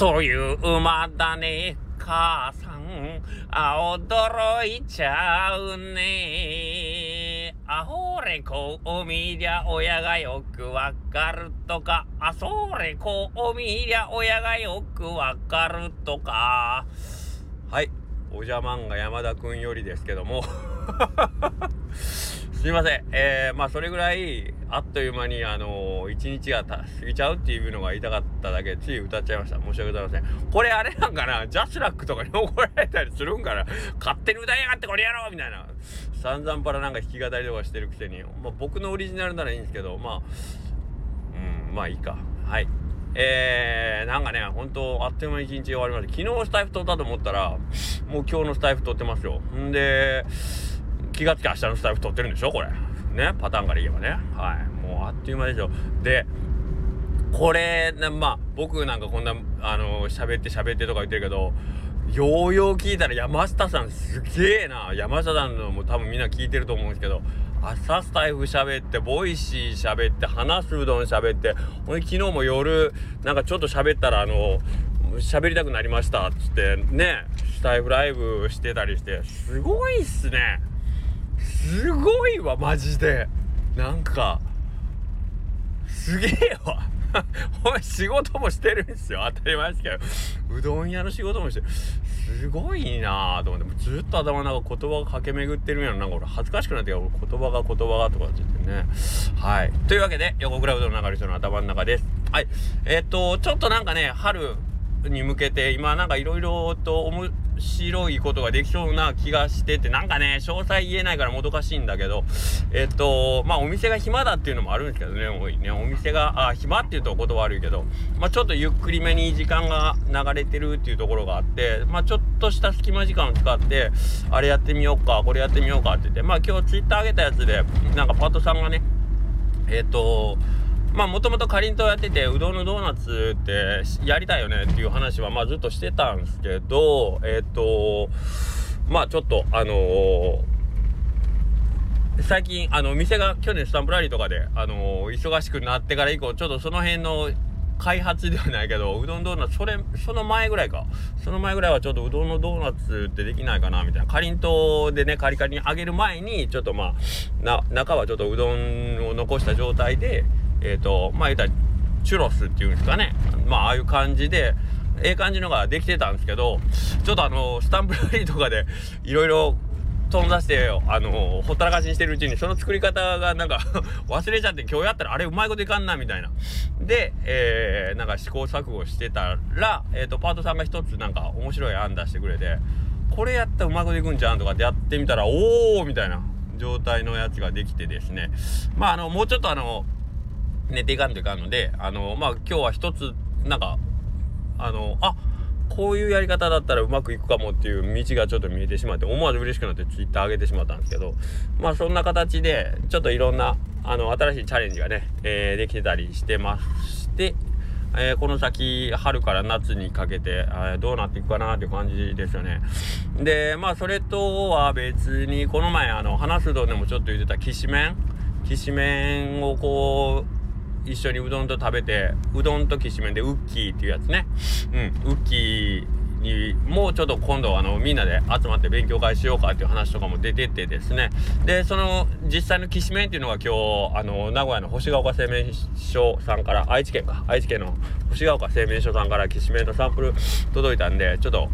という馬だね、母さん。あ、驚いちゃうね。あほれこう見りゃ親がよくわかるとか。あそれこう見りゃ親がよくわかるとか。はい。おじゃまんが山田くんよりですけども すいません。えー、まあそれぐらい、あっという間に、あのー、一日が過ぎちゃうっていうのが言いたかっただけ、つい歌っちゃいました。申し訳ございません。これあれなんかな？ジャスラックとかに怒られたりするんかな？勝手に歌いやがってこれやろうみたいな。散々パラなんか弾き語りとかしてるくせに。まあ僕のオリジナルならいいんですけど、まあ、うん、まあいいか。はい。えー、なんかね、ほんと、あっという間に一日終わりました。昨日スタイフ撮ったと思ったら、もう今日のスタイフ撮ってますよ。んで、気がつき明日のスタイフ撮ってるんでしょ？これ。ね？パターンから言えばね。はい。もうあっという間でしょ。で、これ、まあ、僕なんかこんな、あの、喋って喋ってとか言ってるけど、ようよう聞いたら山下さんすげえな。山下さんのも多分みんな聞いてると思うんですけど、朝スタエフ喋って、 Voicy 喋って、話すうどん喋って、ほんで昨日も夜、なんかちょっと喋ったら、あの、喋りたくなりましたっつってね、スタエフライブしてたりして、すごいっすね。すごいわマジでなんかすげえわ 仕事もしてるんですよ。当たり前ですけど。うどん屋の仕事もしてる。すごいなぁと思って。ずっと頭の中言葉が駆け巡ってるんやろな。んか俺恥ずかしくなって俺言葉が言葉がとかって言ってね。はい。というわけで横倉うどんの中の人の頭の中です。はい。えー、っとちょっとなんかね春に向けて今なんかいろいろと面白いことができそうな気がしててなんかね詳細言えないからもどかしいんだけどえっとまあお店が暇だっていうのもあるんですけどねおね。お店があ暇っていうと言葉悪いけどまあちょっとゆっくりめに時間が流れてるっていうところがあってまあちょっとした隙間時間を使ってあれやってみようかこれやってみようかって言ってまあ今日ツイッター上げたやつでなんかパートさんがねえっとまあもともとかりんとうやっててうどんのドーナツってやりたいよねっていう話はまあずっとしてたんですけどえっ、ー、とまあちょっとあのー、最近あの店が去年スタンプラリーとかであのー、忙しくなってから以降ちょっとその辺の開発ではないけどうどんドーナツそれその前ぐらいか。その前ぐらいはちょっとうどんのドーナツってできないかなみたいな。かりんとうでねカリカリに揚げる前にちょっとまあな中はちょっとうどんを残した状態でえっ、ー、とまあ言ったらチュロスっていうんですかね。まあああいう感じでええ感じのができてたんですけどちょっとあのスタンプラリーとかでいろいろ飛んだしてあのほったらかしにしてるうちにその作り方がなんか 忘れちゃって今日やったらあれうまいこといかんなみたいな。で、えー、なんか試行錯誤してたら、えーと、パートさんが一つなんか面白い案出してくれてこれやったらうまいこといくんじゃんとかってやってみたらおおみたいな状態のやつができてですね。まああのもうちょっとあの寝ていかんといかんので、あの、まあ、今日は一つ、なんか、あの、あこういうやり方だったらうまくいくかもっていう道がちょっと見えてしまって思わず嬉しくなってツイッター上げてしまったんですけどまあそんな形でちょっといろんなあの新しいチャレンジがね、えー、できてたりしてまして、えー、この先春から夏にかけて、え、どうなっていくかなっていう感じですよね。でまあそれとは別にこの前あの話すどでもちょっと言ってたきしめん。きしめんをこう一緒にうどんと食べてうどんときしめんでウッキーっていうやつね。うん。ウッキーにもうちょっと今度あのみんなで集まって勉強会しようかっていう話とかも出ててですね。でその実際のきしめんっていうのが今日あの名古屋の星ヶ丘製麺所さんから愛知県か。愛知県の星ヶ丘製麺所さんからきしめんのサンプル届いたんでちょっと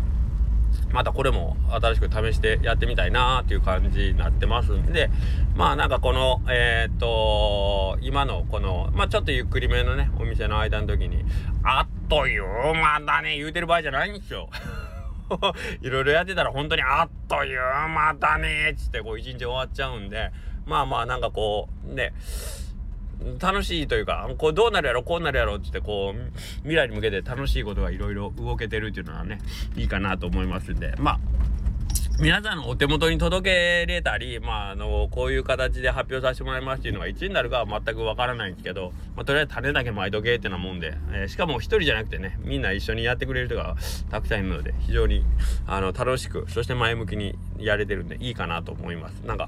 またこれも新しく試してやってみたいなーっていう感じになってますんで、まあなんかこの、えー、っと、今のこの、まあちょっとゆっくりめのね、お店の間の時に、あっという間だね、言うてる場合じゃないんですよ。いろいろやってたら本当にあっという間だねっつってこう一日終わっちゃうんで、まあまあなんかこう、ね、楽しいというか、こうどうなるやろ、こうなるやろって言って、こう、未来に向けて楽しいことがいろいろ動けてるっていうのはね、いいかなと思いますんで、まあ、皆さんのお手元に届けれたり、まあ、あの、こういう形で発表させてもらいますっていうのがいつになるかは全くわからないんですけど、まあ、とりあえず種だけ巻いとけってなもんで、えー、しかも一人じゃなくてね、みんな一緒にやってくれる人がたくさんいるので、非常に、あの、楽しく、そして前向きにやれてるんで、いいかなと思います。なんか、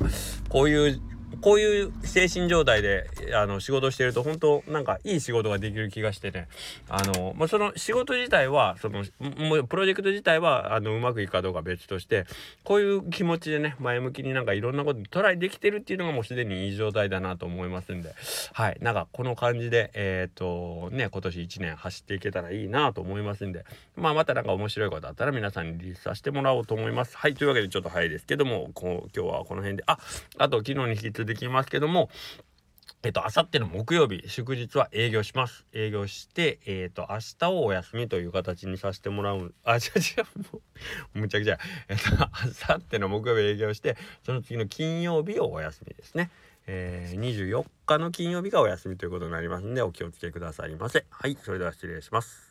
こういうこういう精神状態であの仕事してると本当なんかいい仕事ができる気がしてね。あの、まあ、その仕事自体はそのもうプロジェクト自体はあのうまくいくかどうか別としてこういう気持ちでね前向きになんかいろんなことトライできてるっていうのがもうすでにいい状態だなと思いますんで。はい。なんかこの感じでえっ、とね今年1年走っていけたらいいなと思いますんで。まあまたなんか面白いことあったら皆さんにリリースさせてもらおうと思います。はい。というわけでちょっと早いですけどもこう今日はこの辺で。ああと昨日に引き続きできますけどもえっと、あさっての木曜日、祝日は営業します。営業して、えっと、明日をお休みという形にさせてもらう。あ、違う違う、もう、むちゃくちゃ。えっと、あさっての木曜日営業して、その次の金曜日をお休みですね。えー、24日の金曜日がお休みということになりますんで、お気をつけくださいませ。はい、それでは失礼します。